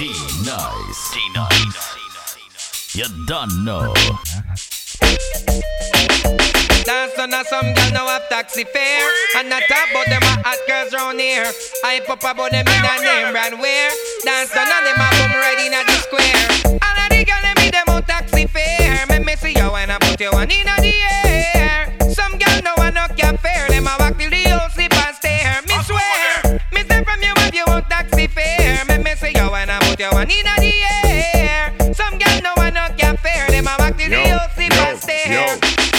D-Nice. D-Nice. You done know. Dance on a some girl now have taxi fare And I talk about them a hot girls round here I pop about them in a name brand wear Dance on and them a boom right in the square And a the girl them be them on taxi fare Make me see you when I put you one in the air in the air. Some girl know I no care fair. Them a walk till the whole sleep and stare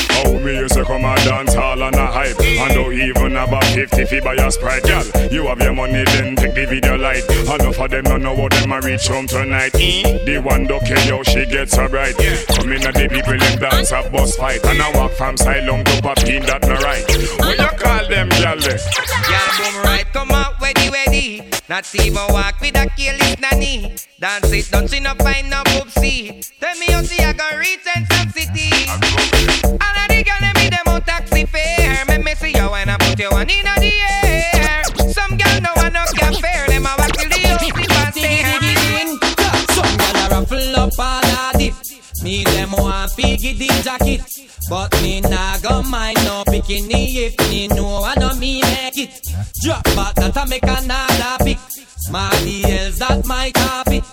How me used to come and dance hall and a hype? And don't even about 50 fi buy a Sprite Girl, you have your money then take the video light. Enough of them don't know what them a reach home tonight? The one don't care how she gets so bright Come in a the people them dance a bus fight. And I walk from silent to pop in that no right. What you call them girl? Y'all boom right, come ready. Not even walk with a careless nanny. Dance it, don't see no find no poopsie. Tell me how see I go reach and some city. All of the girl them be them on taxi fare. Make me see you when I put you one in the air. Some girl know I no care fair. Them a walk till the sleep and stare. Some gyal a ruffle up all a dip. Me them want figgy the jacket, but me nah go mind no bikini if me know I that I make another pick. Smarty else that my carpet.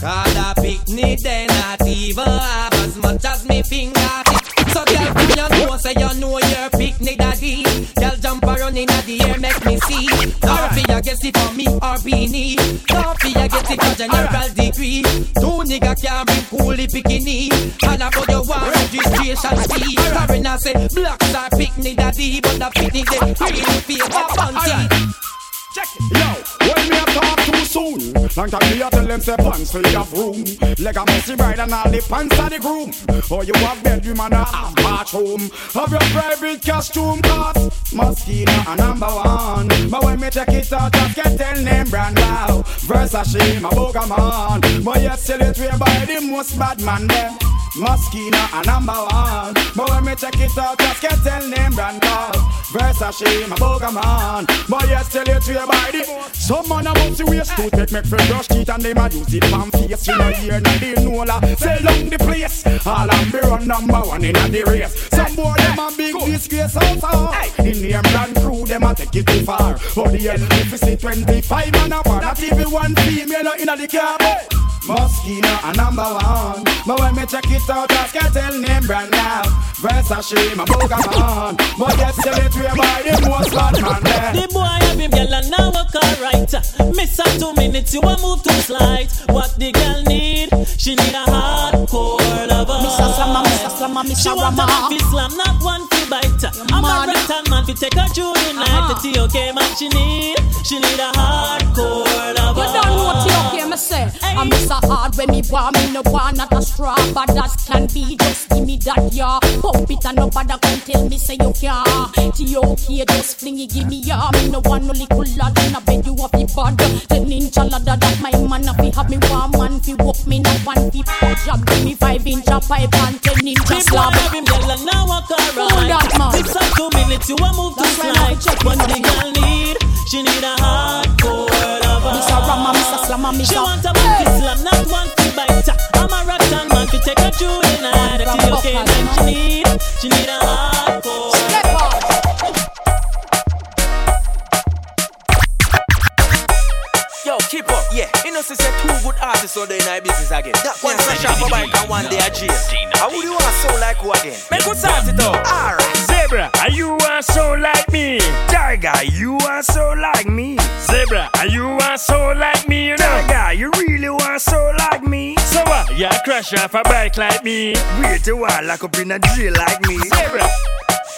Cause a picnic they not even have as much as me finger tip. So girl, when you know say you know your picnic daddy. Girl jump around in the air make me see. Don't fear guess it for me or beanie. Don't fear guess it for general degree. Two nigga can bring coolie bikini. And I put your one registration fee. Foreigner say black star picnic daddy, but the picnic they really favor bounty. Yo, when me a talk too soon Long time me a tell them say pants fill have room Leg a messy bride and all the pants of the groom. Or you have bedroom and a half bathroom Have your private costume cause Moschino a number one. But when me check it out just get tell name brand wow. Versace my Pokemon But you sell it way by the most bad man them. Moschino a number one. But when me check it out just get tell name brand wow. Versace my Pokemon But you sell it way by the Some man a bounce the waist to take make friend brush teeth And them a use it from face. You know here not the Nola Sell down the place. All am be run number one in a the race. Some boy them a big disgrace outside In the brand crew them a take it too far. But the hell if you see 25 man a bar Not even one female in a the car Moschino a number one. But when me check it out I can tell name brand now. Versace my Pokemon But yes sell it way by the most bad man there. The boy have him girl and now walk alright. Miss her two minutes, you a move too slight. What the girl need? She need a hardcore lover. Mr. Slammer, Mr. Slammer, Mr. She want a man fi slam, not one fi bite. I'm a right hand man fi take her through the night. The TOK man she need, she need a hardcore lover. You don't know you okay, me say. I'm Mr. Hard when me want me no want not a straw, but as can be. Just give me that yeah. Pump it and nobody can tell me say you can't. T.O.K. just fling it, give me yeah. Me no want no little lad in a bed you have the bad. Ten inch a ladder that my man a fi have me one man fi walk me no one fi job. Give me five inch a pipe and ten inch a The boy slab. him girl and now walk Hold that, man. Six or two minutes, you a move too That's why I check What it the girl need? She need a hardcore lover. Mr. Rama, Mr. Slammer, Mr. She want a man fi slam, not one fi bite. I'm a rock and man fi take her through the night. The From TOK she need, she need a hardcore. Step up. Yo, keep up, yeah. You know, since two good artists on the night business again. That one fresh off a bike and one day a jail. How would you want to sound like who again? Make us start it out. Alright. Zebra, are you are so like me? Tiger, you are so like me. Zebra, are you are so like me? You know, guy, you really want so like me. So what? You crash off a bike like me. Wait a while, lock up in a jail like me. Zebra.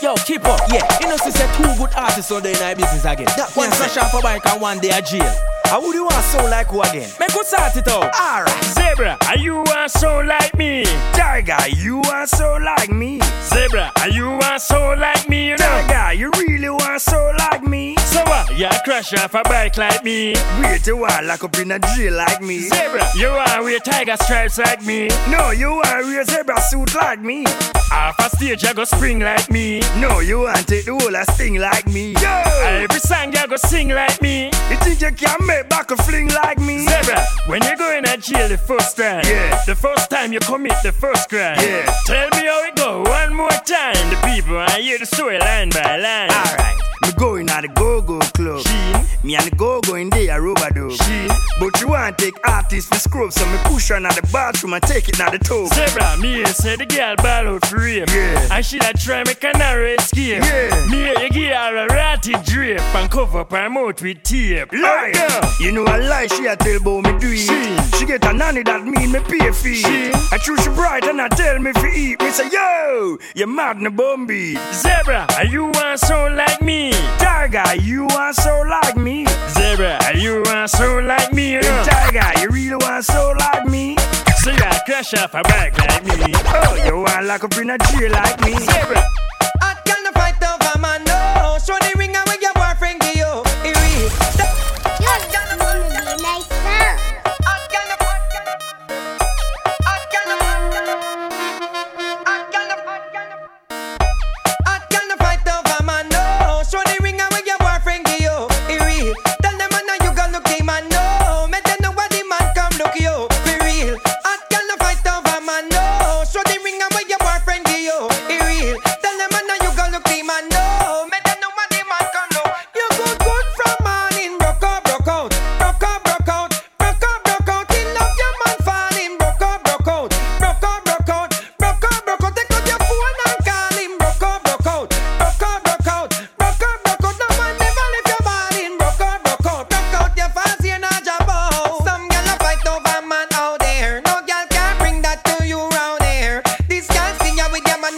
Yo, keep up, yeah. You know, since two good artists on the night business again. That one crash off a bike and one day a jail. How would you want to sound like who again? Make us start it out. Alright. Zebra, are you are so like me? Tiger, you are so like me. Zebra, are you are so like me? You know, guy, you really want to so like me. So what? Yeah, crash off a bike like me. Wait a while, lock up in a jail like me. Zebra, you wanna wear tiger stripes like me. No, you wanna wear zebra suit like me. Off a stage, you go spring like me. No, you want take the whole a sting like me. Yo! Every song, you go sing like me. You think you can make back a fling like me? Zebra, when you go in a jail the first time. Yeah. The first time you commit the first crime. Yeah. Tell me how at the go-go club. Sheen. Me and the go-go in there, a rubber dub. Sheen. But you want take artists for scrub, so me push her in the bathroom and take it in the tub. Zebra, me say the girl ball out for rape. Yeah. And she that try a narrow escape. Yeah. Me you give her a ratty drape and cover up her mouth with tape. Lie. You know a lie she a tell about me do it. She. She get a nanny that mean me pay fee. She. I choose she bright and I tell me fi eat. Me say yo, you mad na bumby. Zebra, are you want sound like me? Tiger, you want so like me. Zebra, are you want sound like me? You know? Tiger, you really want so like me. So you crash off a bike like me. Oh, you want lock up in a like me. Zebra, I can't fight over man, no. Show the ring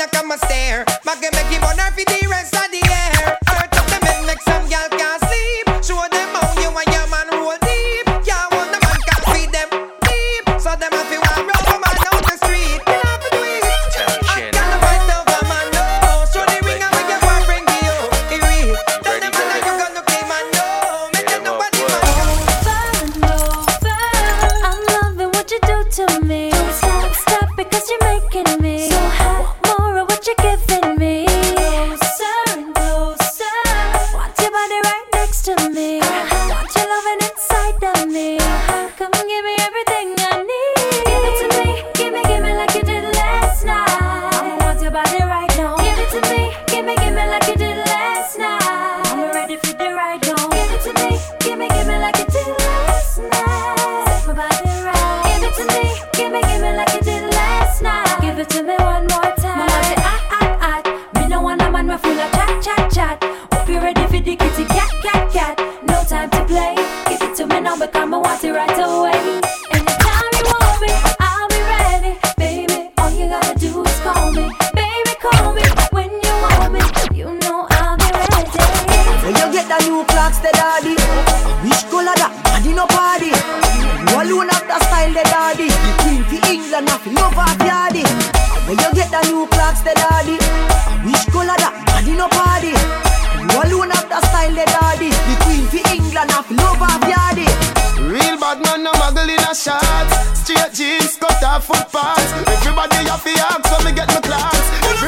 a come a stare. Make make him wonder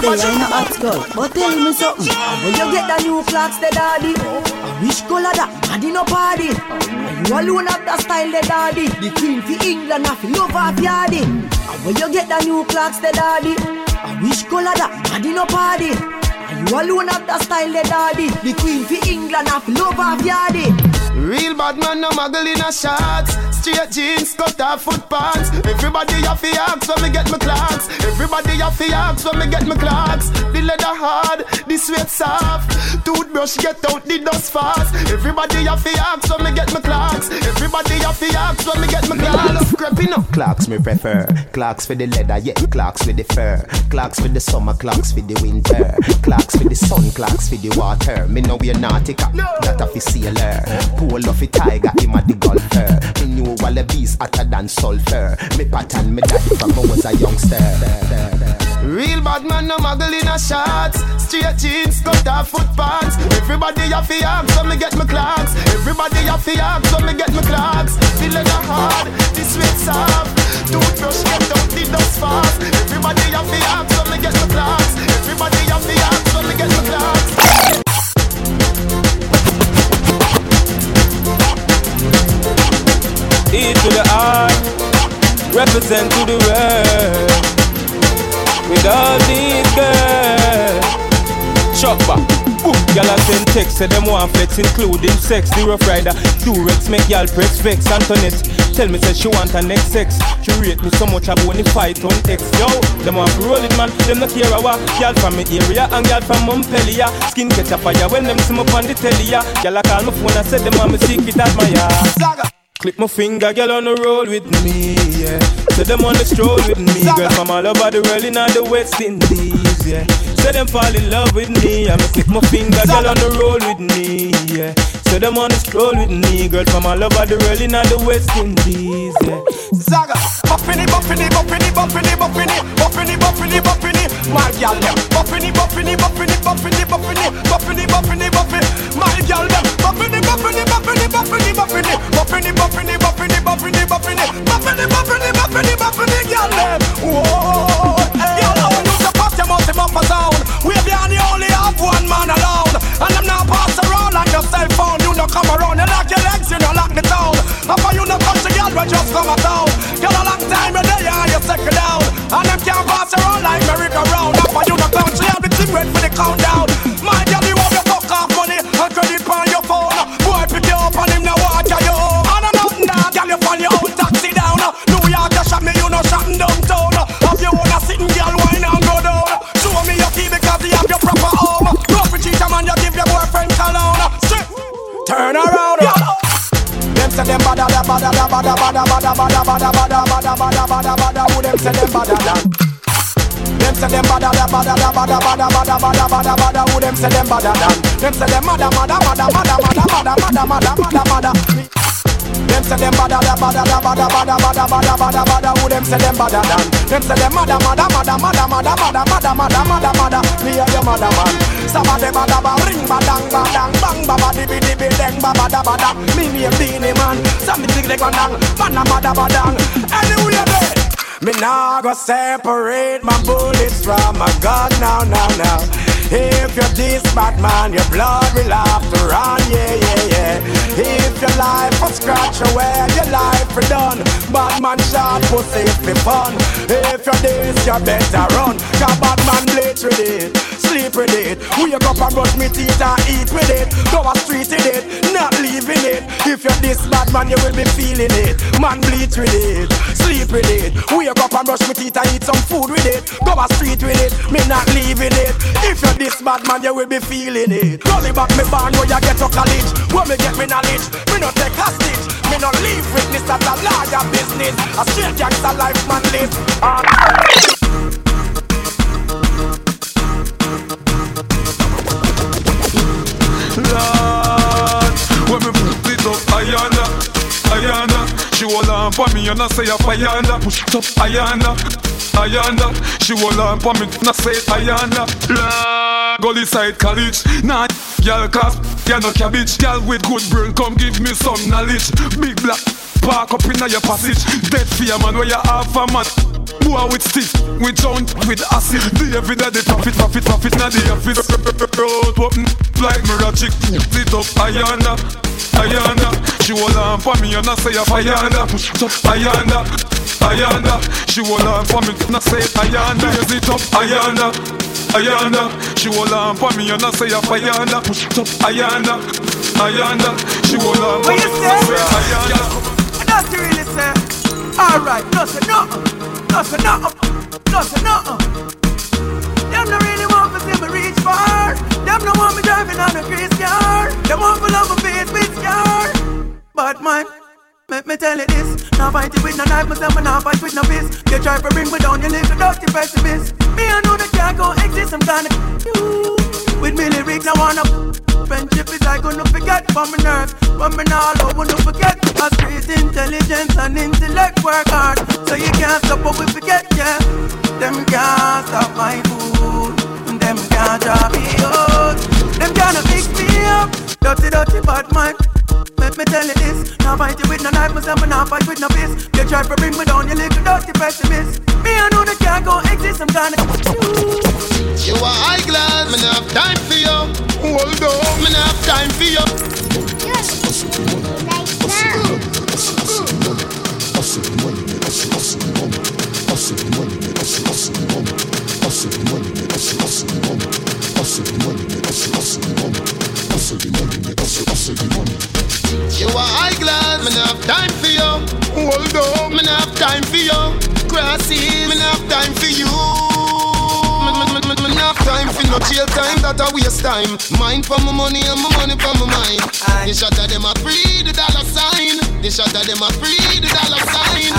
Everybody are not hot girl, but tell me something. When you get the new Clarks, the daddy. Which color that? Daddy no party. You alone have the style, the daddy. The queen for England, have love of yardy. When you get the new Clarks, the daddy. Which color that? Daddy no party. You alone have the style, the daddy. The queen for England, have love of yardy. Real bad man, no muggle in a shots. Straight jeans, cut off foot pants. Everybody have the ask when me get my Clarks. Everybody have the ask when me get my Clarks. The leather hard, the sweat soft. Toothbrush get out the dust fast. Everybody have the ask when me get my Clarks. Everybody have the ask when me get my Clarks. Creeping up. Clarks me prefer. Clarks for the leather, yeah. Clarks with the fur. Clarks for the summer, Clarks for the winter. Clarks for the sun, Clarks for the water. Me know we're Nautica, that a fi sailor. Pull off a tiger, him a the golfer. Me knew all the bees hotter than sulfur. Me pattern me daddy from I was a youngster. Real bad man, no muggle in a shots. Straight jeans, cut off foot pants. Everybody have to ask so me get my Clarks. Everybody have to ask so me get my Clarks. The leather hard, the sweat soft. Toothbrush get out the dust fast. Everybody have to ask so me get my Clarks. Everybody have to ask so me get my Clarks. E to the R, represent to the world. With all these girls, chopper. Y'all a send text, say them want flex, including sex. The rough rider, Durex, make y'all press vex. Antoinette, tell me say she want her next sex. She rate me so much, I want the fight on X. Yo, them want to roll it, man. Them not care what. Y'all from me area and y'all from Montpellier. Skin catch a fire when them see me on the telly. Y'all call my phone and say them want me secret admirer. Clip my finger, girl on the road with me, yeah. Say them on the stroll with me, girl from all over the world in the West Indies, yeah. Say them fall in love with me, I'ma click my finger, girl on the road with me, yeah. Say them on the stroll with me, girl from all over the world in the West Indies, yeah. Zaga, buffini, buffini, buffini, buffini, buffini, buffini, buffini, buffini, my gal them. Buffini, buffini, buffini, buffini, buffini, buffini, buffini, buffini, my gal them. Buffini, buffini, buffini, buffini, buffini, buffini, buffini, buffini, buffini, buffini, buffini, gal them. Eh. Whoa, eh. gal, oh, you the pass your mouth up a sound. We be on the only have one man alone, and them now pass around like your cell phone. You no come around, you lock your legs, you no lock the town. How you no touch the gal, we just come a town. Girl, a long time you're there, and you second down. And them can't pass around like merry-go-round. Turn around, them say them bada da bada da bada bada bada bada bada bada bada bada bada bada Who them say them bada da Them say them bada da bada da bada bada bada bada bada bada Who them say them bada da Them say them mada mada mada mada mada mada mada mada mada mada them say them bada da bada da bada bada bada bada bada bada. Who them say them bada da Them say them mada mada mada mada mada mada mada mada mada mada. Me and your mother man. Sabba de bada ba ring badang badang bang ba ba di bi di bi deng ba ba da ba da. Me name Beenie Man. Some me dig the gondang Man a mada badang Anyway there me nah go separate my bullets from my gun now, now, now. If you're this bad man, your blood will have to run, yeah, yeah, yeah. If your life was scratch away, your life will done. Bad man shot pussy for fun. If you're this, you better run. Cause bad man bleach with it, sleep with it. Wake up and brush me teeth and eat with it. Go a street with it, not leaving it. If you're this bad man, you will be feeling it. Man bleach with it, sleep with it. Wake up and brush my teeth and eat some food with it. Go a street with it, me not leaving it. If you're this bad man, you will be feeling it. Rolling back me band where you get to college. Where me get me knowledge, me no take hostage. Me no leave witness that a lawyer business. A straight gangster life man live. Lord, Ayana, Ayana, she hold on for me and I say a Ayana, push it up, Ayana, Ayana, she hold on for me and I say Ayana, Lord, Gully side college, nah, class, girl no cabbage, girl with good brain, come give me some knowledge, big black. Park up in your passage, dead fear man where you half a man. Boy with stick, with joint, with acid. The every day they profit, profit, profit, now the office. Road open like chick. Sit up, Ayana, Ayana. She hold on for me and I say Ayana. Push it up, Ayana, Ayana. She hold on for me and I say Ayana. Raise it up, Ayana. Ayana, she hold on for me and I say Ayana. Push it up, Ayana, Ayana. She hold on for me and I say Ayana. The really say. Alright, no say no, no say no, no say no. Them no really want to see me reach far. Them no want me driving on a grease car. Them want me love my face with scar. But man. Let me tell you this, now fight it with no knife, myself and now fight with no fist. You try to bring me down, you little dirty pessimist. Me I know that can't go exist, I'm gonna you. With me lyrics, I wanna Friendship is I gonna forget from my nerves But me now I wanna forget I street intelligence and intellect work hard So you can't stop what we forget, yeah Them can't stop my food and Them can't drop me out Them gonna fix me up Dirty, dirty bad mind. Let me tell you this. Now fight you with no knife, myself, and now fight with no fist. You try to bring me down, you little dirty pessimist. Me, I know that can't go exist, I'm gonna. You are high glass, me not have time for you. Hold on, me not have time for you. You are high glass, me not have time for you. Hold on, me not have time for you. Crossing, me not have time for you. Me, me, me, me, me not have time for no jail time, that a waste time. Mind for my money and my money for my mind. The shot of them a free the dollar sign. The shot of them a free the dollar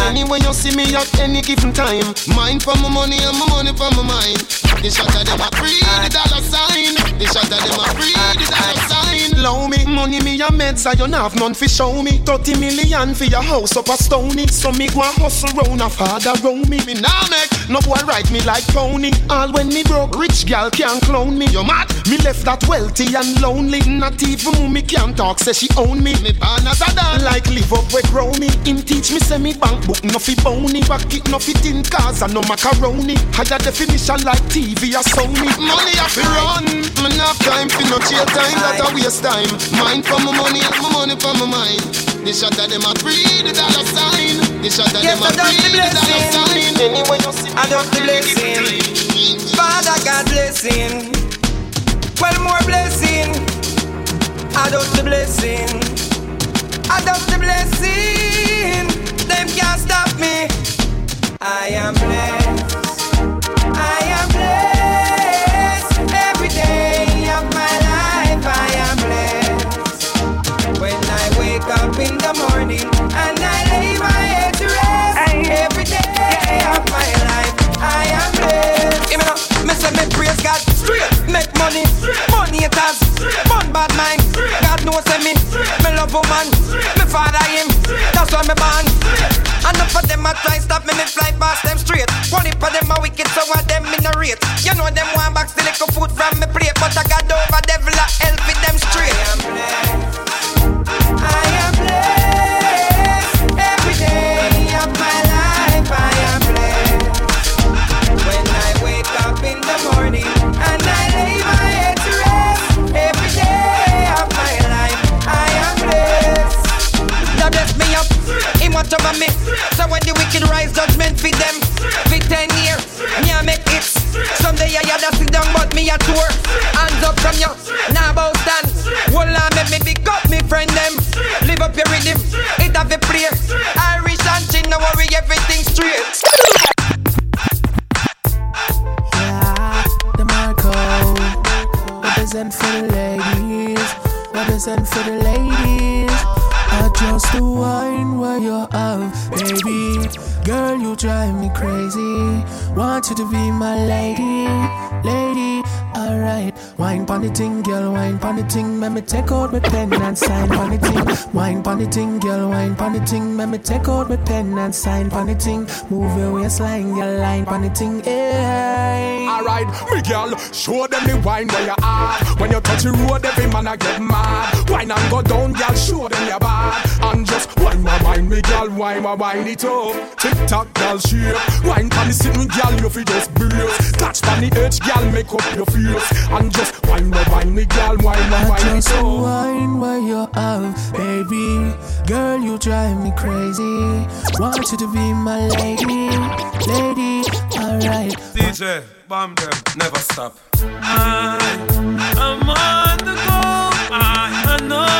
Anyway you see me at any given time. Mind for my money and my money for my mind. The shot of them a free the dollar sign. The shot of them a free the dollar sign. Low me, money me a meds, I you have none fi show me. 30 million for your house up a stony. So me go a hustle round a father round me. Me now make no boy ride me like pony. All when me broke, rich gal can't clone me. You mad? Me left that wealthy and lonely. Not even mommy can talk, say she own me. Me born as a dog, like live up where grow me. Him teach me me bank book no fi bony. Back it no fi tin cars and no macaroni. Higher definition like TV or Sony. Money I fi run. Me not time for no jail time, that a waste time. Mind for my money and my money for my mind. The shot of them a free the dollar sign. The shot of Yes, them a I done free the the dollar sign. Anyway you see me, I done the blessing. Father God blessing. Well, more blessing. I done the blessing. I done the blessing. Them can't stop me. I am blessed. I am in the morning and I lay my head to rest. Every day of my life, I am blessed. Give me now, me say me praise God. Straight, make money, money it has, fun bad mind. God knows me, me love woman, me father him, that's why me born. Enough of them a try stop me, me fly past them straight. One for them a wicked, so what them in a rate. You know them want back the little food from me plate, but I got over devil a help with them straight. I am blessed. I me take out my pen and sign pon the ting. Wine pon the ting, girl, wine pon the ting. Let me take out my pen and sign pon the ting. Move your waistline, girl, line pon the ting. Hey. Alright, me girl, show them the wine where you are. When you touch the road, every man I get mad. Wine and go down, girl, show them your bad. And just wine my wine, me girl, wine my wine it up. Tick tock, girl, shape. Wine pon the sitting, girl, you fi just brace. Catch pon the edge, girl, make up your face. And just wine my wine, me girl, wine my wine it Just the up. wine where you have, baby. Girl, you drive me crazy. Want you to be my lady, lady. Alright. DJ, bomb them, never stop. I, I'm on the go. I, I know,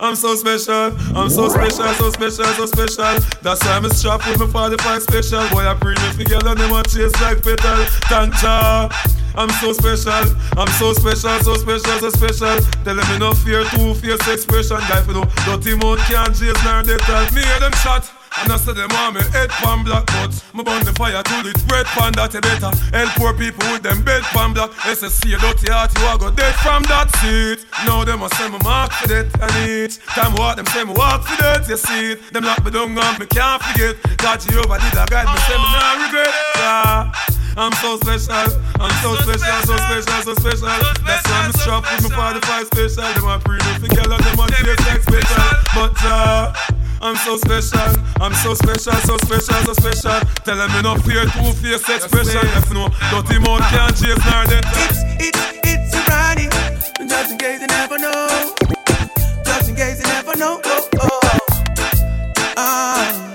I'm so special, I'm so special, so special, so special. That's why I'm strapped with my 45 special. Boy, I bring me together and them a chase like petal. Thank ya. I'm so special, I'm so special, so special, so special. Tell them me no fear, two fierce expression. Guy, for no dirty mouth can't chase nor they tell me hear them shot. And I say them want me head pan black But me burn the fire till it's red pan that you better Help poor people with them bed pan black. SSC a dirty heart you a go dead from that seat. Now them a say me mark for that And each time walk them say me walk for that You see it. Them lock me down and me can't forget. God Jehovah did a guide me say me not regret. Yeah. I'm so special, I'm so special, so special, so special. That's why I'm strapped with my 45 special. Them a pre for girl and them a taste like special. But uh, I'm so special, I'm so special, so special, so special. Tell them me no fear two face expression. If no, dirty mouth can't chase nor dead. It's, it's, it's a Ronnie. Just in case you never know. Just in case you never know. Oh, oh. Ah.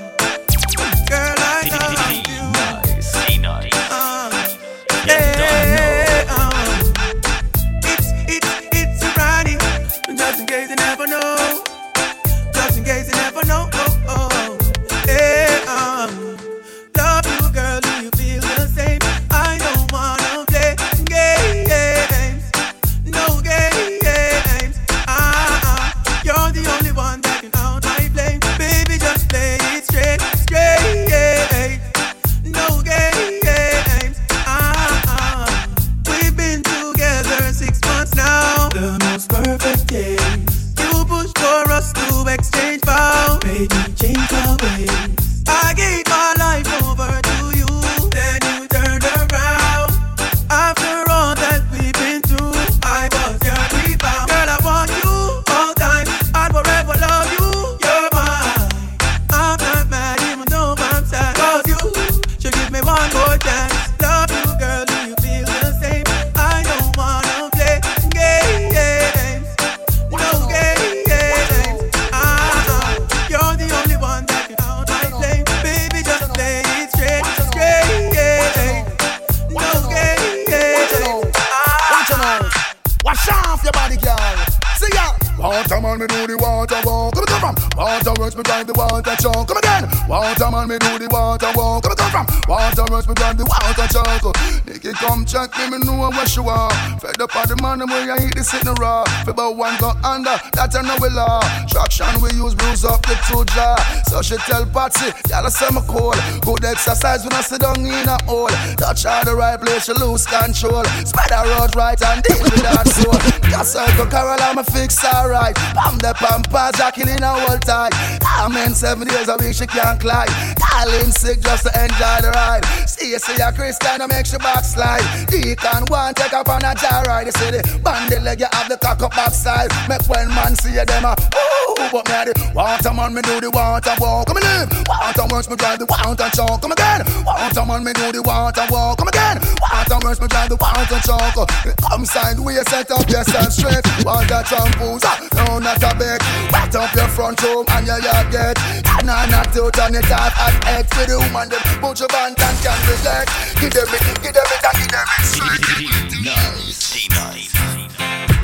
One go under, that I we law. Traction we use, bruise up the two jaw. So she tell Patsy, y'all say me cool. Good exercise when I sit down in a hole. Touch her the right place, she lose control. Spider road right and deal with that soul. Just circle Carol, I'm a fix alright. Pam the pampas, are killing her whole time. I'm in seven days a week, she can't climb. Calling sick just to enjoy the ride. You see a Christian, I make she backslide. Go and take up on a jar ride. You see the bandy leg, you have the cock up backside. Make when man see you, them a ooh, but me a the water man, me do the water walk. Come and live. Water works, me drive the water chalk. Come again. Water man, me do the water walk. Come again. Water works, me drive the water chalk. Come sideways, set up yourself straight. Water shampoos, ah, no not a bit. Wet up your front room and your yard get. And I not to turn it off at X for the woman. Them put your band and can reject. Give them it, give them it, and give them it straight.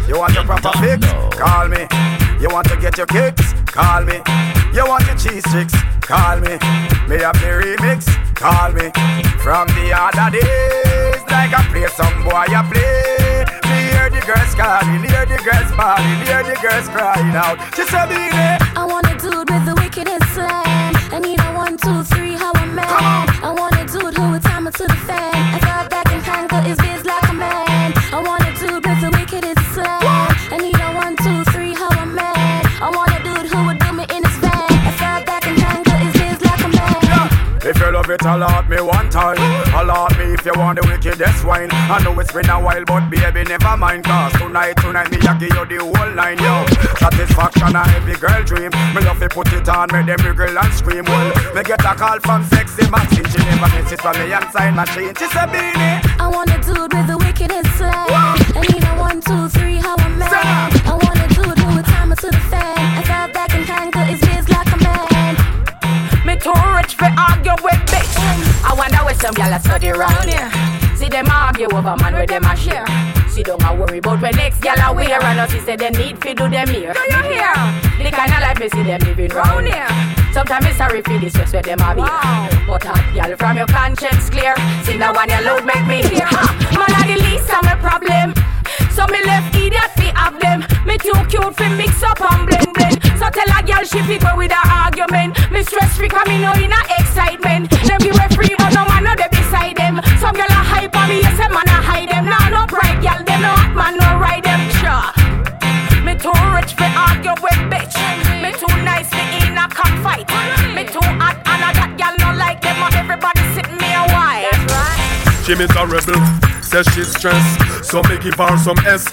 You want your proper fix? Call me. You want to get your kicks? Call me. You want your cheese sticks? Call me. Me have the remix? Call me. From the other days, like I play some boy, I play. Me hear the girls calling, hear the girls bawling, hear the girls crying out. She said, "Be. I want a dude with the wickedest slang. Who would do me in his van. I thought that can handle his biz like a man. If you love it, me one time. Alert me if you want the wickedest wine. I know it's been a while, but baby, never mind. Cause tonight, tonight, me I give you the whole line, yo. Satisfaction a every girl dream. Me love to put it on, make them wriggle and scream. Well, me get a call from sexy Maxine. She never miss it from me inside machine. She said, Beenie. I want a dude with the wickedest slang. I need a one, two, three, how a man. Too argue with bitch. I wonder where some gyal a study round here. See them argue over man where them a share. See don't a worry about when next gyal a wear and us say they need fi do them here. Do you hear? The kind of life me see them living round here. Sometimes me sorry for this stress where them a be. But hot gyal from your conscience clear. See the one you load make me hear. Man a the least of my problem. So me left idiot fi have them. Me too cute fi mix up and blend blend. So tell a girl she fi go with argument. Me stress free 'cause me know in a excitement. Them give free but no man no dey beside them. Some girl a hype on me, yes a man a hide them. Nah no bright girl, them no hot man no ride them. Sure. Me too rich fi argue with bitch. Me too nice fi in a cockfight. Me too She rebel, says she's stressed. So me give her some sex.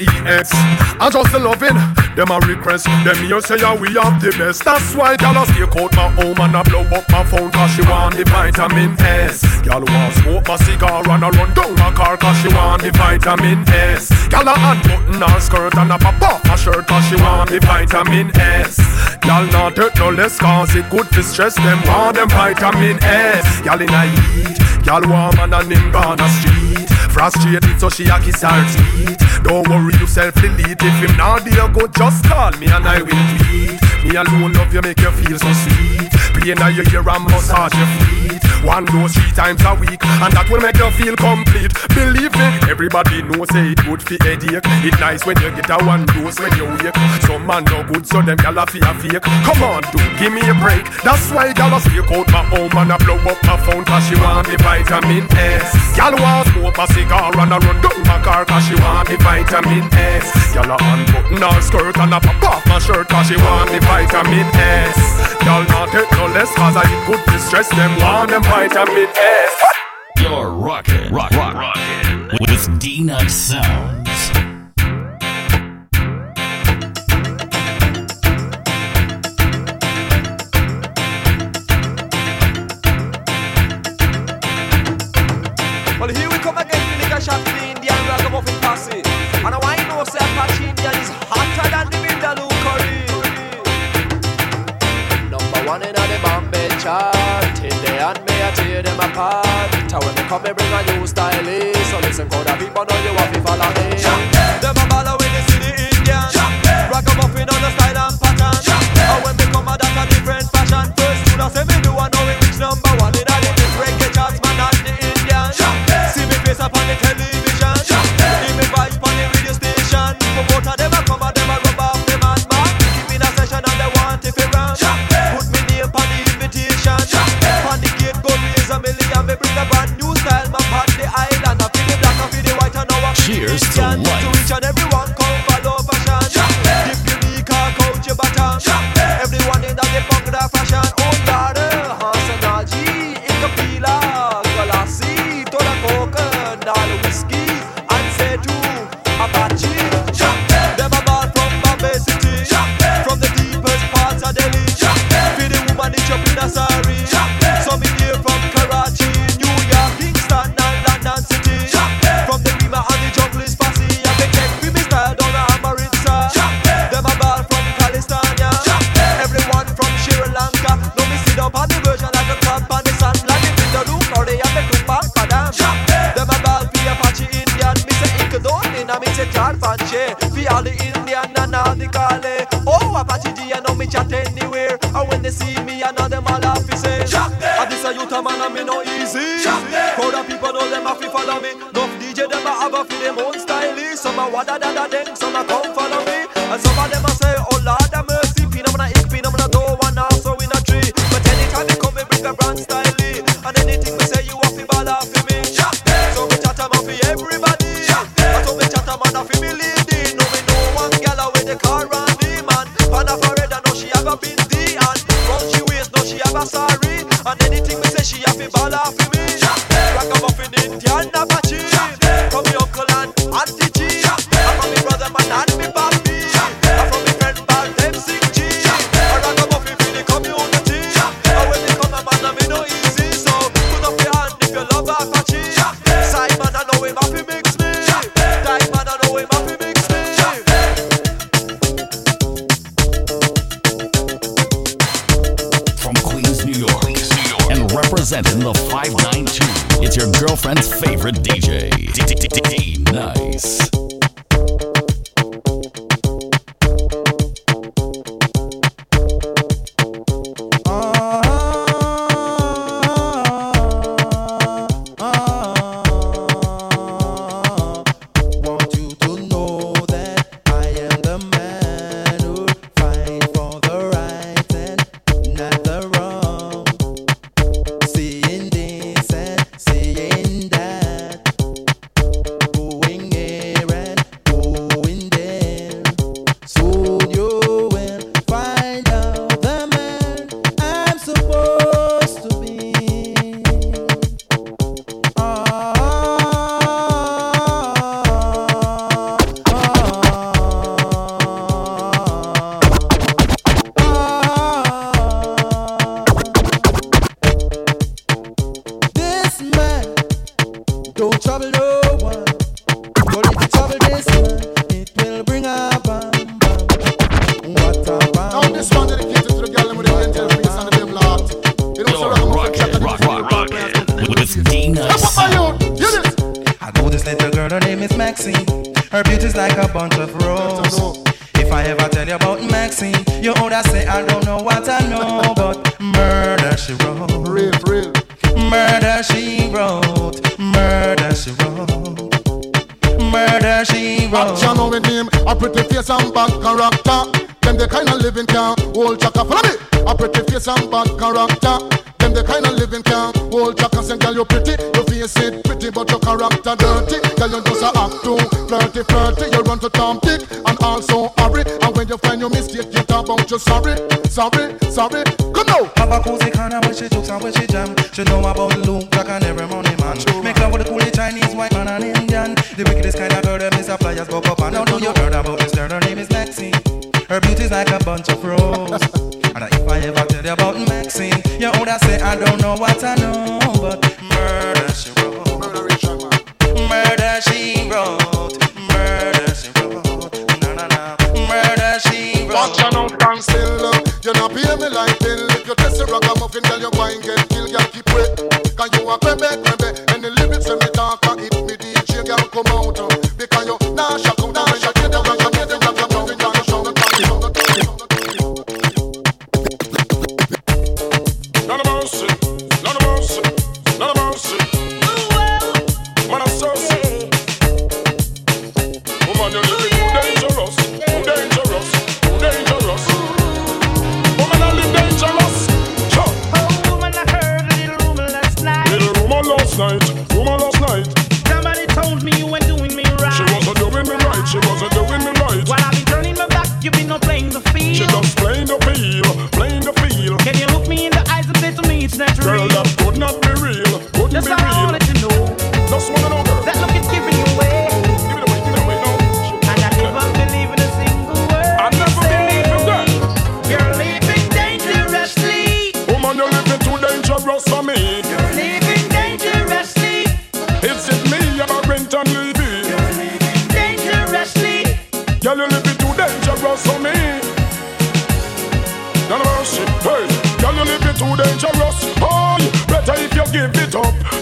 I just a loving, them a request. Them here say yeah, we have the best. That's why gyal a stake out my home and I blow up my phone cause she want the vitamin S. Gyal want smoke my cigar and I run down my car cause she want the vitamin S. Gyal a unbutton her skirt and a pop off her shirt cause she want the vitamin S. Gyal not hurt no less cause it good for stress. Them want them vitamin S. Gyal in a heat, gyal warm and a nim street. Frustrated so she a kiss her teeth. Don't worry yourself delete if him not there go just call me and I will tweet. Me alone love you make you feel so sweet. Play now your ear and massage your feet. One dose three times a week and that will make you feel complete. Believe me, everybody knows say it good for headache. It nice when you get a one dose when you wake. Some man no good so them gyal a fear fake. Come on, dude, give me a break. That's why gyal a stake out my home and I blow up my phone cause she want the vitamin S. Gyal want smoke my cigar and I run down my car cause she want the vitamin S. Gyal a unbutton her skirt and I pop off my shirt cause she want the vitamin S. Gyal not take no less cause I eat good to stress them want them vitamin S. You're rockin', rock, rock, rockin' with D Night them apart. So when they come, they bring a new style. So listen, cause the people know you have to follow me. Them a they see the Indian. Ragamuffin on the style and pattern. And when they come, a that a different fashion. First, you know, say me do, I know it reach number one in the big reggae charts, man, and the Indian. See me face up on the television. I feel Cheers the to each and everyone come follow fashion. If unique or coach your baton. Man. Make love with a coolie Chinese, white man and Indian. The wickedest kind of girl them is a flyers go up and now know you heard about this girl. Her name is Maxine. Her beauty's like a bunch of roses. and if I ever tell you about Maxine, you would say I don't know what I know, but murder she wrote. Murder she wrote. Murder she wrote. Na na na. Murder she wrote. Watch your now stand still. You not pay me like bill.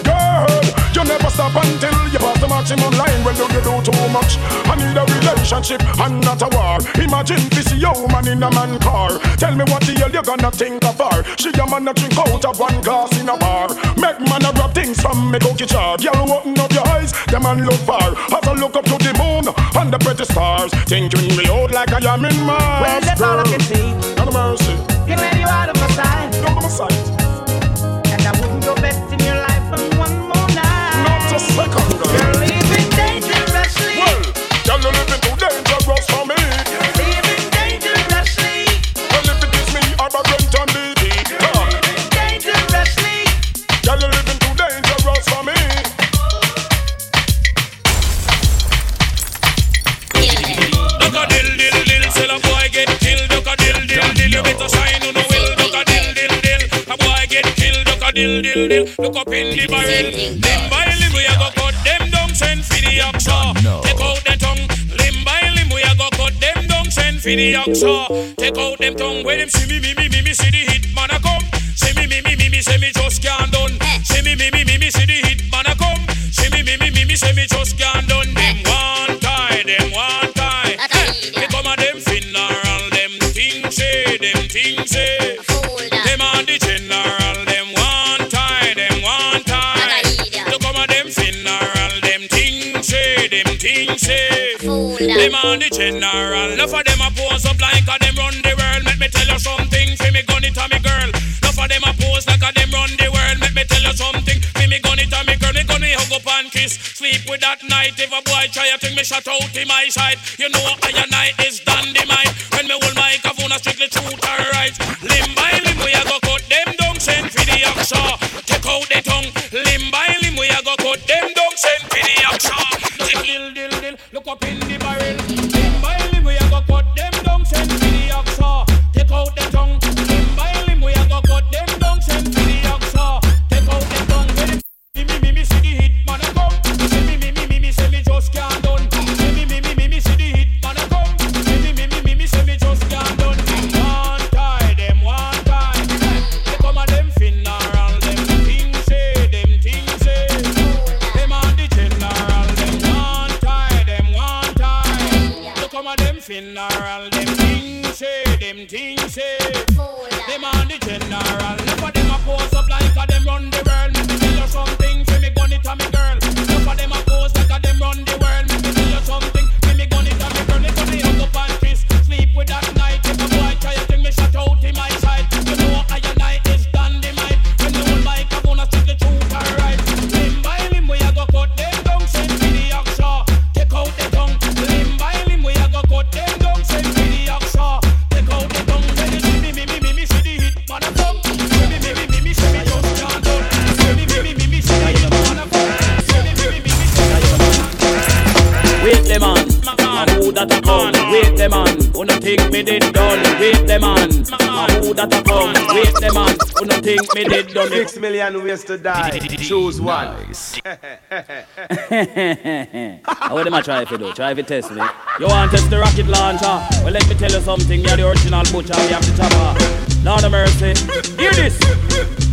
Girl. You never stop until you pass the maximum line. Well, do you do too much? I need a relationship and not a war. Imagine this young man in a man car. Tell me what the hell you gonna think of her? She a man a drink out of one glass in a bar. Make man a grab things from me cookie jar. Girl, open up your eyes, the man look far. As I look up to the moon and the pretty stars, thinking me out like I am in Mars. Well, that's all I can see. Of mercy. Can let you out of my sight. Out of my sight. And I wouldn't go best dangerous for me. Living dangerously. Well, if it is me or a Barrington Levy, come. Dangerously. Girl, you living too dangerous for me. Duck a dill dill dill, say a boy get killed. Duck a dill dill dill, you better shine on the will. Duck a dill dill dill, a boy get killed. Duck a dill dill dill, look up in the barrel. Limb by limb we a go cut them down, send for the oxa. Take out the tongue. By limb we a go cut them down, send for the oxa. Take out them tongue. When them see me me me me me see the hit man a come. See me me me me me say me just can't done. See me me me me me see the hit man a come. See me me me me me say me just can't done. Them one tie, them one tie. Me come a them funeral, them things say, them things them say. Them a the general, enough of them a pose up like a them run the world. Let me tell you something, fi me gun it a me girl. Enough of them a pose like a them run the world. Let me tell you something, fi me gun it a me girl. Me gun me hug up and kiss, sleep with that night. If a boy try a thing, me shut out in my side. You know I did done? Six million ways to die. Choose one. How them a try if you do? Try if you test me. You want to test the rocket launcher? Well, let me tell you something. You're the original butcher. We have the chopper. Lord of mercy. Hear this.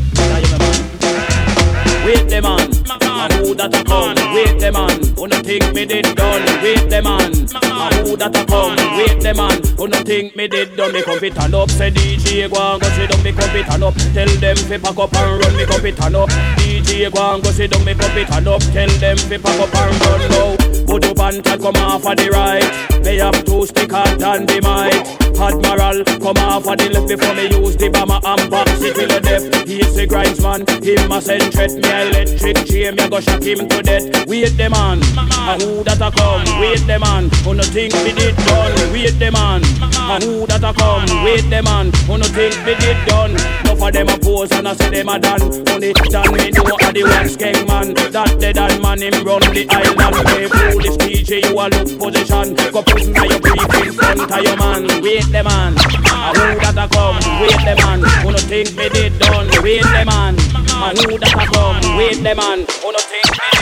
Wait the man, and who that a come? Wait the man, who no think me did done? Wait the man, and who that a come? Wait the man, who no think me did done? Me come fit and up, say DJ go and go sit down, me come fit and up. Tell them fi pack up and run, me come fit and up. DJ go and go sit down, me fit and up. Tell them fi pack up and run now. Put up and tag come off of the right. They have two stick hard and the mic. Admiral come off of the left before me use the bomber and box it till the death. He's the grinds man, him a send threat me electric chain, me go shock him to death. Wait the man, a who that a come? Wait the man, who no think me did done? Wait the man, a who that a come? Wait the man, who no think me did done? No for them a pose and I say them a done. Only done me know a the wax gang man. That dead and man him run the island. Play foolish DJ, you a look position. Go put na your brief in front of your man. Wait the man, a who that a come? Wait the man, who no think me did done? Wait the man, a who that a come? Wait the man, who no think me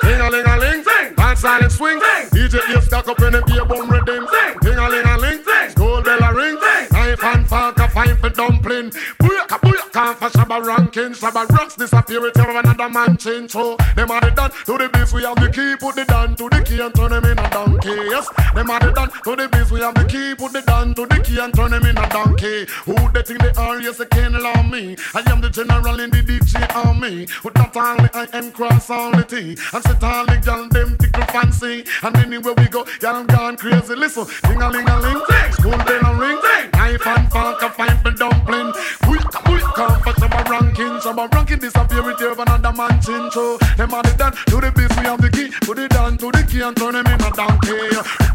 Ding a ling a ling, dance silent swing. DJ ear stack up in the beer bum redeem. Ding a ling a ling, school bell a ring. Knife and fork a fine for dumpling. Booyaka booyaka for shabba ranking. Shabba rocks disappear with another man change. So them are the done to the beast. We have the key, put the down to the key and turn them in a donkey. Yes, them are the done to the beast. We have the key, put the down to the key and turn them in a donkey. Who they think they are? Yes, they can't allow me. I am the general in the DJ army. With that only I am cross all the T. And sit all the gal them tickle fancy. And anywhere we go, y'all gone crazy. Listen, ding a ling a ling, school bell a ring, knife and fork a fine for dumpling. Quick, quick, come for some ranking, some ranking disappear with you another man chin. So them are the done to the beast, we have the key. Put it down to the key and turn them in a donkey.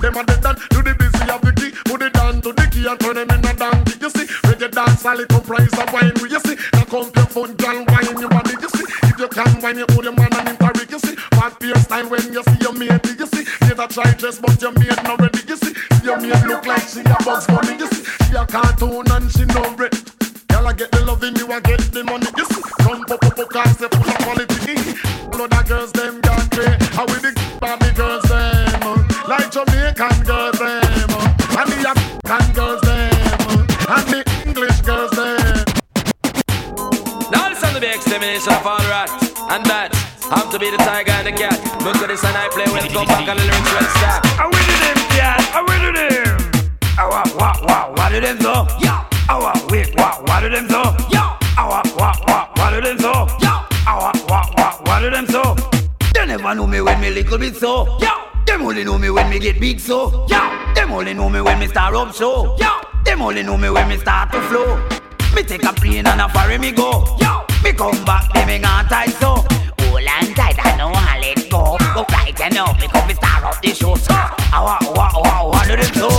Them are the done to the beast, we have the key. Put it down to the key and turn them in a donkey. You see, reggae dance, a little price of wine. You see, now come your phone, girl, wine your body. You see, if you can wine, you hold your man and in Paris. You see, fast beer style when you see your mate. You see, never try dress, but your mate not ready. You see, your mate look like she a Bugs Bunny. You see, she a cartoon and she no red. Girl, I get the loving, you I get the money. You see, come pop up, up, cause they full of quality. Blood of girls, them got great. How we the Barbie girls, them uh, like Jamaican girls, them uh, and the African girls, them uh, and the English girls, them. Now listen to the extermination of all rat and that. I'm to be the tiger and the cat. Look at this and I play well, come back and the lyrics will start. I win to them, cat. I win to them. Ah, what, what, what, what do them so? Yeah. What, wait, what do them so? What, what do them so? What, what do them so? They never know me when me little bit so. Them only know me when me get big so. Them only know me when me up so. Yeah. Them only know me when me start to flow. Me take a plane and a me go. Me come back, me me gone tight so. Hold on tight, I know I let go. Go right and up, me up the show. So, what, what do them so?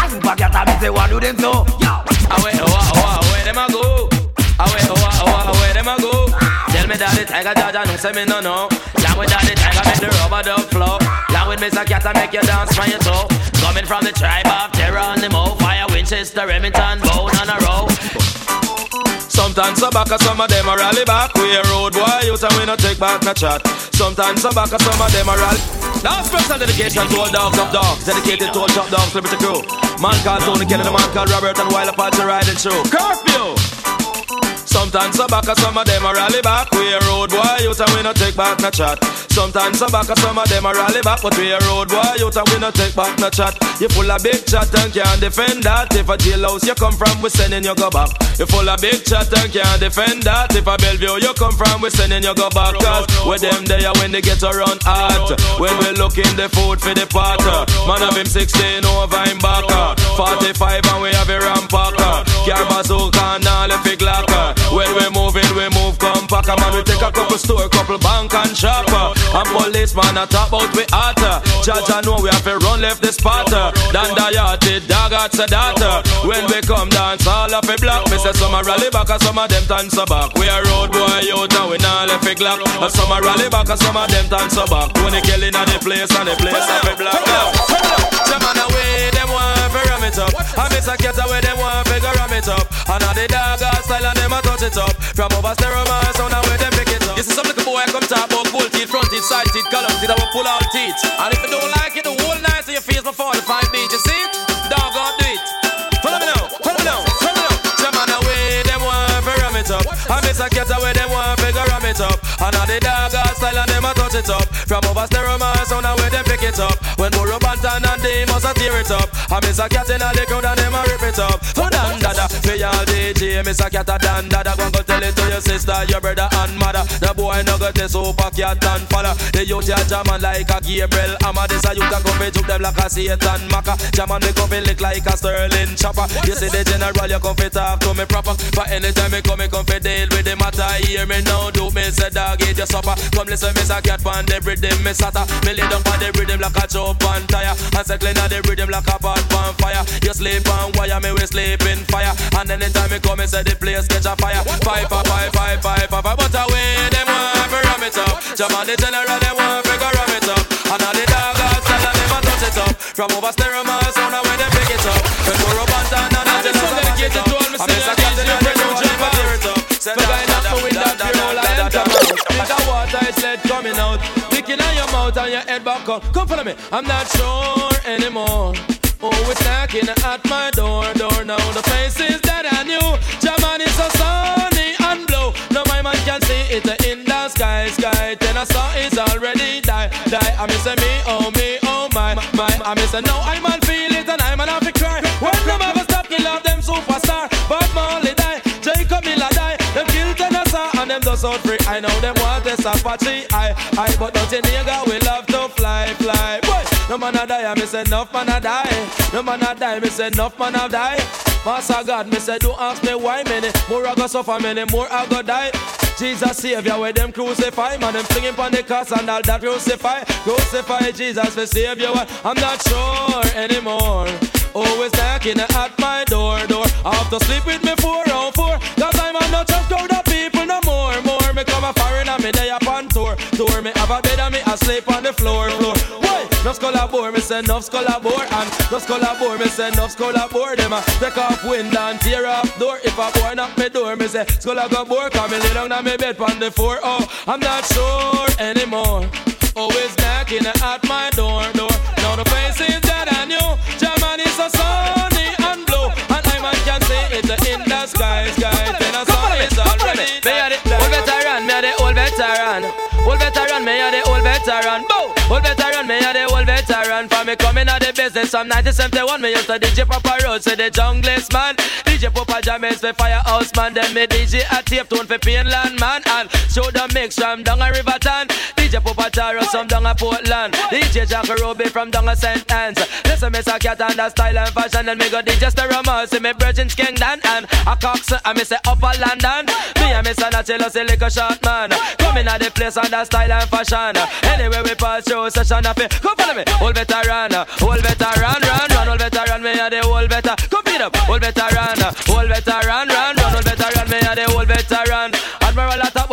I super cat and me say what do them so? Yo. Tiger I know say me no know. Long with the tiger make the rubber dub flow. Long with Mr. Cat I make you dance from your toe. Coming from the tribe of terror on the mo. Fire Winchester, Remington, bone on a row. Sometimes I back, some of them a rally back. We a road boy, you say we no take back no chat. Sometimes I back, some of them a rally. Now special dedication to all dogs of dogs, dedicated to all top dogs, liberty crew. Man called Tony Kennedy, the man called Robert, and Wild Apache riding through. Curfew. Sometimes some back, some of them a rally back. We a road boy, you and we no take back no chat. Sometimes some back, some of them a rally back, but we a road boy, you and we no take back no chat. You full of big chat and can't defend that. If a jailhouse you come from, we sending you go back. You full of big chat and can't defend that. If a Bellevue you come from, we sending you go back. Cause with them there when they get around hot. When we looking the food for the pot. Man of him 16 over him back. 45 and we have a rampacker. Car bazooka and all the big locker. When we moving, we move compact. Man, we take a couple store, couple bank and shop. Uh. And policeman I talk about we hotter. Uh. Jaja know we have to run left uh. the spot. Dan the yachted, dog at the data. When we come dance, all of a block. Me say some a rally back and some of them dance back. We a road boy out and we not left a glock. And some a rally back and some of them dance back. Tony Kelly in the place and the place of a block. Some man away, them want to ram it up. I miss a cat away, them want to ram it up. And all the dog style and them a touch it up. From over stereo man, sound away them pick it up. You see some little boy come talk about bull teeth, front teeth, side teeth, column teeth, I will pull out teeth. And if you don't like it, the whole night so your face my 45 beat, you see? Dog on do it. Follow me now, follow me now, follow me now. Some man away, them want to ram it up. I miss a cat away, them want And all the dog style and them a touch it up. From over stereo man, sound away them pick it up. When Burro Banton and they must a tear it up. I miss a cat in the crowd and them a rip it up. For dan dada, for y'all DJ, miss a cat a dan dada. Go go tell it to your sister, your brother and mother. The boy no got this super cat and follow. The youth ya jamming like a Gabriel Amma. This a youth a come juke them like a Satan Maka. Jamming me come lick like a Sterling chopper. You see the general, you come fi talk to me proper. But anytime me come, me come fi deal with the matter. Hear me now, do me say dog eat your supper. Come listen, miss a cat pan the rhythm, me sata. Me lay down on the rhythm like a chop on tire. And circling on the rhythm like a pot fire. You sleep on wire, me we sleep in fire. And anytime me come, me say the place catch a fire. Five, five, five, five, five, five, five. But away, them want to ram it up. Jam on the general, them want to go ram it up. And all the dog outside, and them a touch it up. From over stereo, man, sound away, they pick it up. When we're up and and all the dogs dedicated to all me say, I got the crowd, jump and tear it up. Say, guy not for win that funeral, I am come out. Like a water, it's lead coming out. Licking on your mouth and your head back up. Come follow me, I'm not sure anymore. Oh, it's knocking at my door, door now. The faces that I knew, German is so sunny and blue. Now my man can see it in the sky, sky. Then I saw it's already die, die. I miss me, oh me, oh my, my. I miss now I man feel it and I'm an to cry. When them ever stop, me love them superstar. Bob Marley die, Jacob Miller die. Them kill Tennessee and them just out free. I know them want this Apache, I, I. But don't you nigga, we love to fly, fly. No man a die, I miss enough man a die. No man a die, me say enough man a die. Master God, me say don't ask me why many more I go suffer, many more I go die. Jesus Savior, where them crucify, man, them flinging on the cross and all that crucify, crucify Jesus for Savior. I'm not sure anymore. Always knocking at my door, door. I have to sleep with me four on four, cause I'm not just crowd of people no more, more. Me come a foreign and me day up on tour, tour. Me have a bed and me asleep on the floor, floor. No skull aboard, me say enough skull aboard And no skull aboard, me say enough skull aboard Them a take off window and tear off door. If a boy knock me door, me say a go bore Cause me lay down on me bed on the floor. Oh, I'm not sure anymore. Always knocking at my door, door. Now the faces that I knew Germany is so sunny and blue. And I man can see it in the sky, sky. Then I saw it's already Me a the old veteran, me a the old veteran? Old veteran, me a the old veteran? Bow! Old veteran, me me coming out the business. From 1971 Me used to DJ Papa Road, say the junglist man DJ Papa James for Firehouse man. Then me DJ a tape tune for Painland man. And show the mix from down a Riverton DJ Papa Taro some down a Portland. DJ Jack Ruby from down a St. Anne's. Listen me say cat and the style and fashion. Then me go DJ Steroma See me Virgin Skengdan And a Cox and me say Upper London. Me and me son a chill say lick a shot man. Coming at the place and the style and fashion. Anyway we pass through session of it. Come follow me. Old veteran Old veteran Run run. Old veteran Me a the old veteran. Come beat up. Old veteran Old veteran Run run. Old veteran Me a the old veteran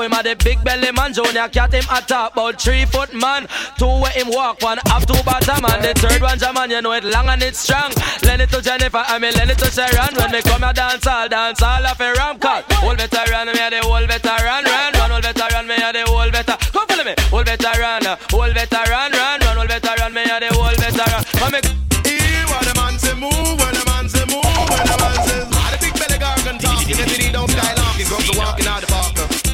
him a the big belly man. Junior cat him at top, about three foot man. Two where him walk, one up two bottom man. The third one Jaman, you know it long and it's strong. Lend it to Jennifer, I mean lend it to Sharon. When me come a dance, all dance all of a ram cut. Old veteran, me a the old veteran. Run, run, old veteran, me a the old veteran. Come follow me, old veteran, old veteran. Run, run, old veteran, me a the old veteran. Come me. Hear what the man say move, when the man say move, when the man says, ah, the big belly gargan talking, if he don't skylark, he comes to walking Anybody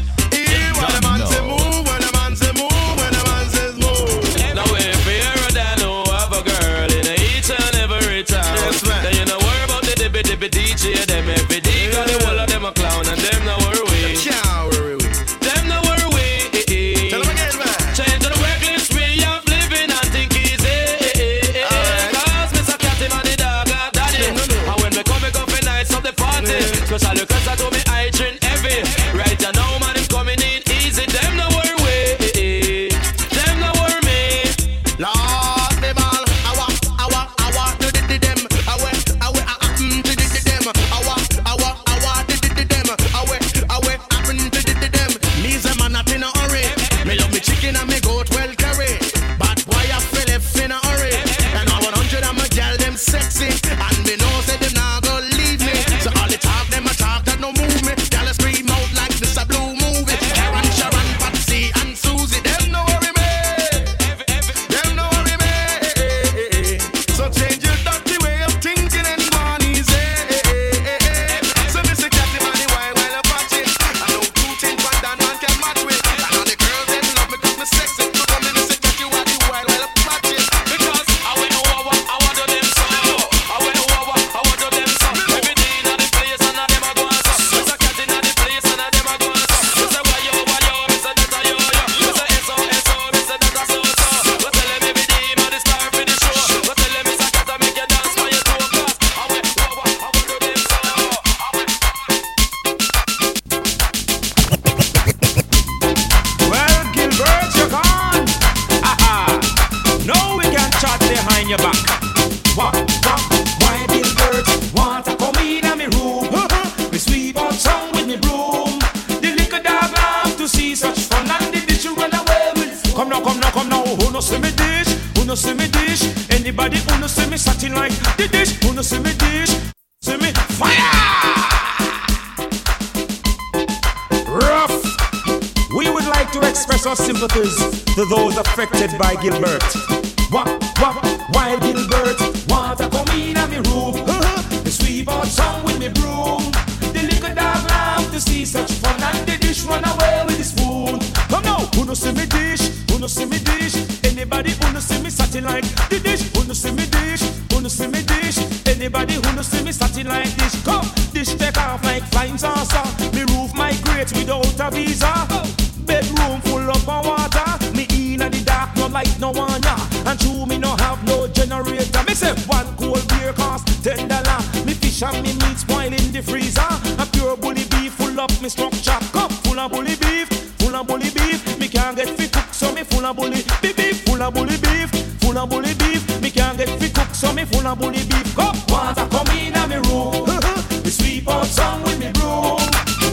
me full of bully beef. Cup water come in a me room. me sweep out song with me broom.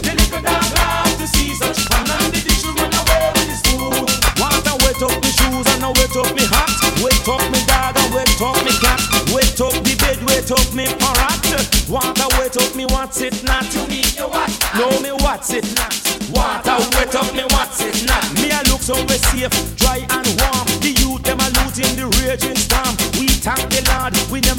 The little dog laugh to see such fun and the dish run away with the spoon. Water wet up me shoes and I wet up me hat. Wet up me dog and wet up me cat. Wet up the bed, wet up me parrot. Water wet up me what's it not? To me you what? No me what's it not? Water wet up me what's it not? Me I look so we safe, dry and warm. The youth them a looting the raging storm. We thank the Lord, we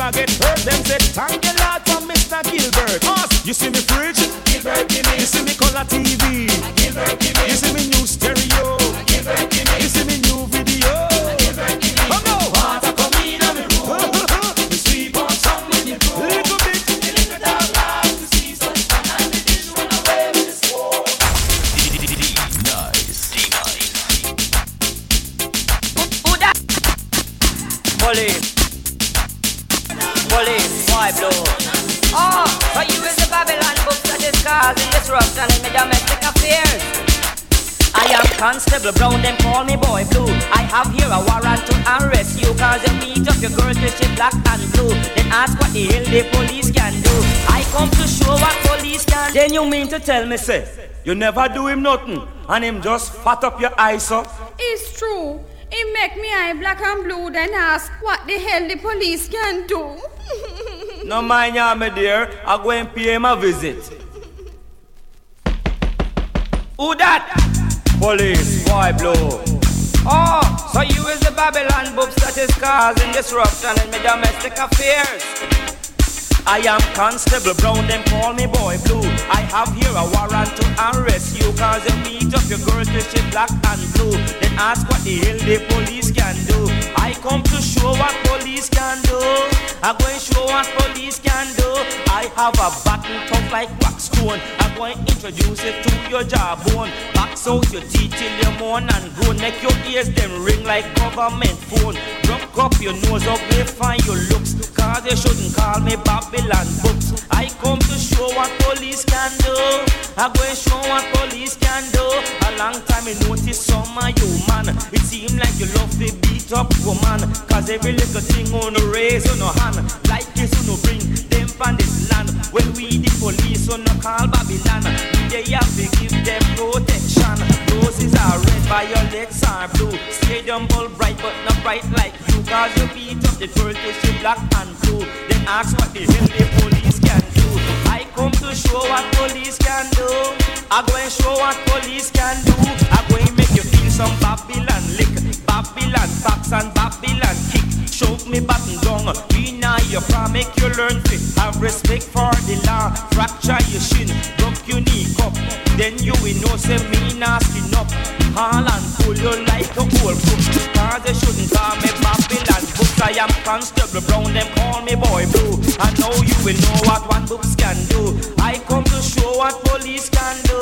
never get hurt. Them say thank the Lord for Mr. Gilbert. Us, you see me fridge? Gilbert. You see me color TV? Warrant to arrest you Cause you meet up your girl till she black and blue Then ask what the hell the police can do I come to show what police can Then you mean to tell me, say, you never do him nothing, and him just fat up your eyes up? It's true. He make me eye black and blue, then ask what the hell the police can do. No mind ya, my dear, I go and pay him a visit. Who that? Police, boy blow. Oh, so you is the Babylon books that is causing disruption in my domestic affairs. I am Constable Brown, them call me Boy Blue. I have here a warrant to arrest you Cause you meet up your girl till she black and blue Then ask what the hell the police can do I come to show what police can do. I go and show what police can do. I have a button tough like wax stone I go and introduce it to your jawbone. Box out your teeth till you moan and groan Make your ears them ring like government phone. Rock up your nose up, they find your looks. Cause you shouldn't call me Babylon books. I come to show what police can do. I go and show what police can do. A long time I notice some of you man. It seem like you love to beat up woman Cause every little thing on the raise on no hand. Like this on no bring them from this land. When we the police on no call Babylon. They have to give them protection. Roses are red, violets are blue. Stadium ball bright but not bright like you. Cause you beat up the till she black and blue. Then ask what the hell the police can do come to show what police can do. I go and show what police can do. I go and make you feel some Babylon lick. Babylon box and Babylon kick. Choke me button down. Deny your prom make you learn to Have respect for the law. Fracture your shin. Broke your knee up Then you will know say me nasty up Call and pull you like a whole foot Cause they shouldn't call me Babylon I am Constable Brown Them call me Boy Blue I know you will know what one books can do I come to show what police can do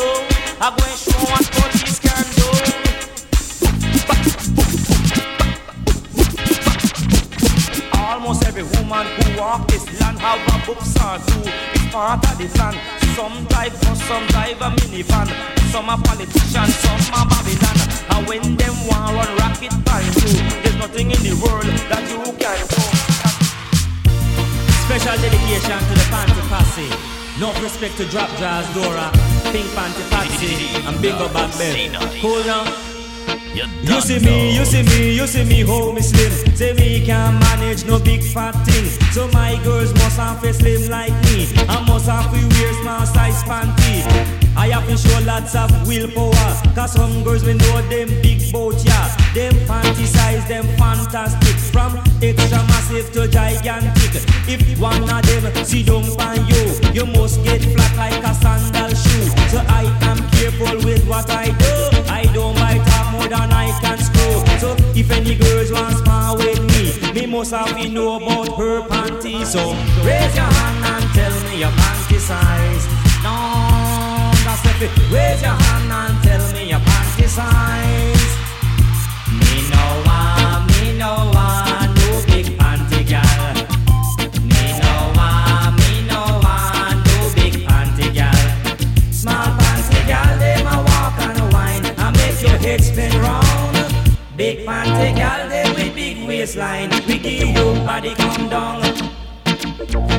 I go and show what police can do Almost every woman who walk this land have a books or two. It's part of the plan. Some drive bus, some drive a minivan. Some are politicians, some are Babylon. When them want run rocket band you, there's nothing in the world that you can do. Special dedication to the Panty Posse. No respect to Drop Jazz Dora, Pink Panty Patsy, and Big Up Bad. Cool now? You You see me, you see me, you see me, hold me slim. Say me can't manage no big fat thing. So my girls must have to slim like me. I must have to wear small size panty. I have to show lots of willpower. Cause some girls we know them big boat, yeah. Them panty size, them fantastic. From extra massive to gigantic. If one of them see down on you, you must get flat like a sandal shoe. So I am careful with what I do. Than I can screw. So if any girls want spar with me, me must have to know about her panties. So raise your hand and tell me your panty size. No, that's it. Raise your hand and tell me your panty size. Big panty girl, they with big waistline, we give your body come down.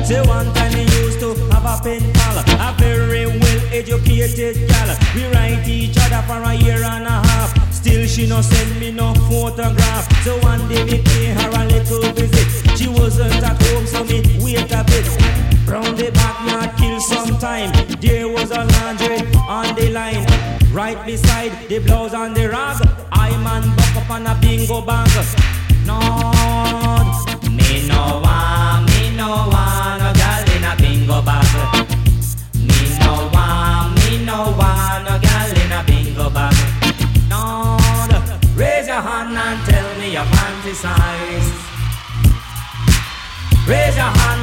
Say one time we used to have a pen pal, a very well educated gal. We write each other for a year and a half. Still she no send me no photograph. So one day me pay her a little visit. She wasn't at home, so me wait a bit. Round the backyard, kill some time. There was a laundry on the line, right beside the blouse and the rag. I man buck up on a bingo bag. No, me no want, me no want a girl in a bingo bag. Me no want, me no want a girl in a bingo bag. No, raise your hand and tell me your panty size. Raise your hand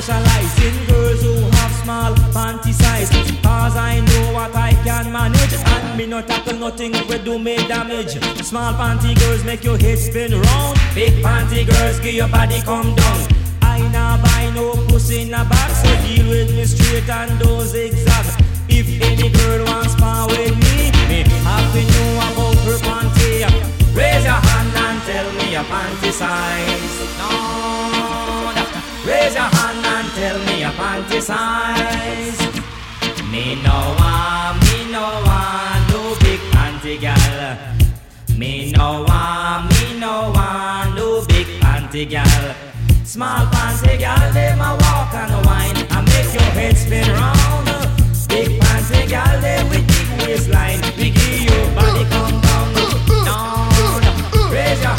specialize in girls who have small panty size. Cause I know what I can manage. And me not tackle nothing if we do me damage. Small panty girls make your head spin round. Big panty girls give your body come down. I nah buy no pussy in a bag, so deal with me straight and don't zigzag. If any girl wants power with me, me have to know about her panty. Raise your hand and tell me your panty size. No, raise your tell me a panty size. Me no want, me no want no big panty gal. Me no want, me no want no big panty gal. Small panty gal, they ma walk and wine and make your head spin round. Big panty gal, they with big waistline, we give your body come down, down. Raise your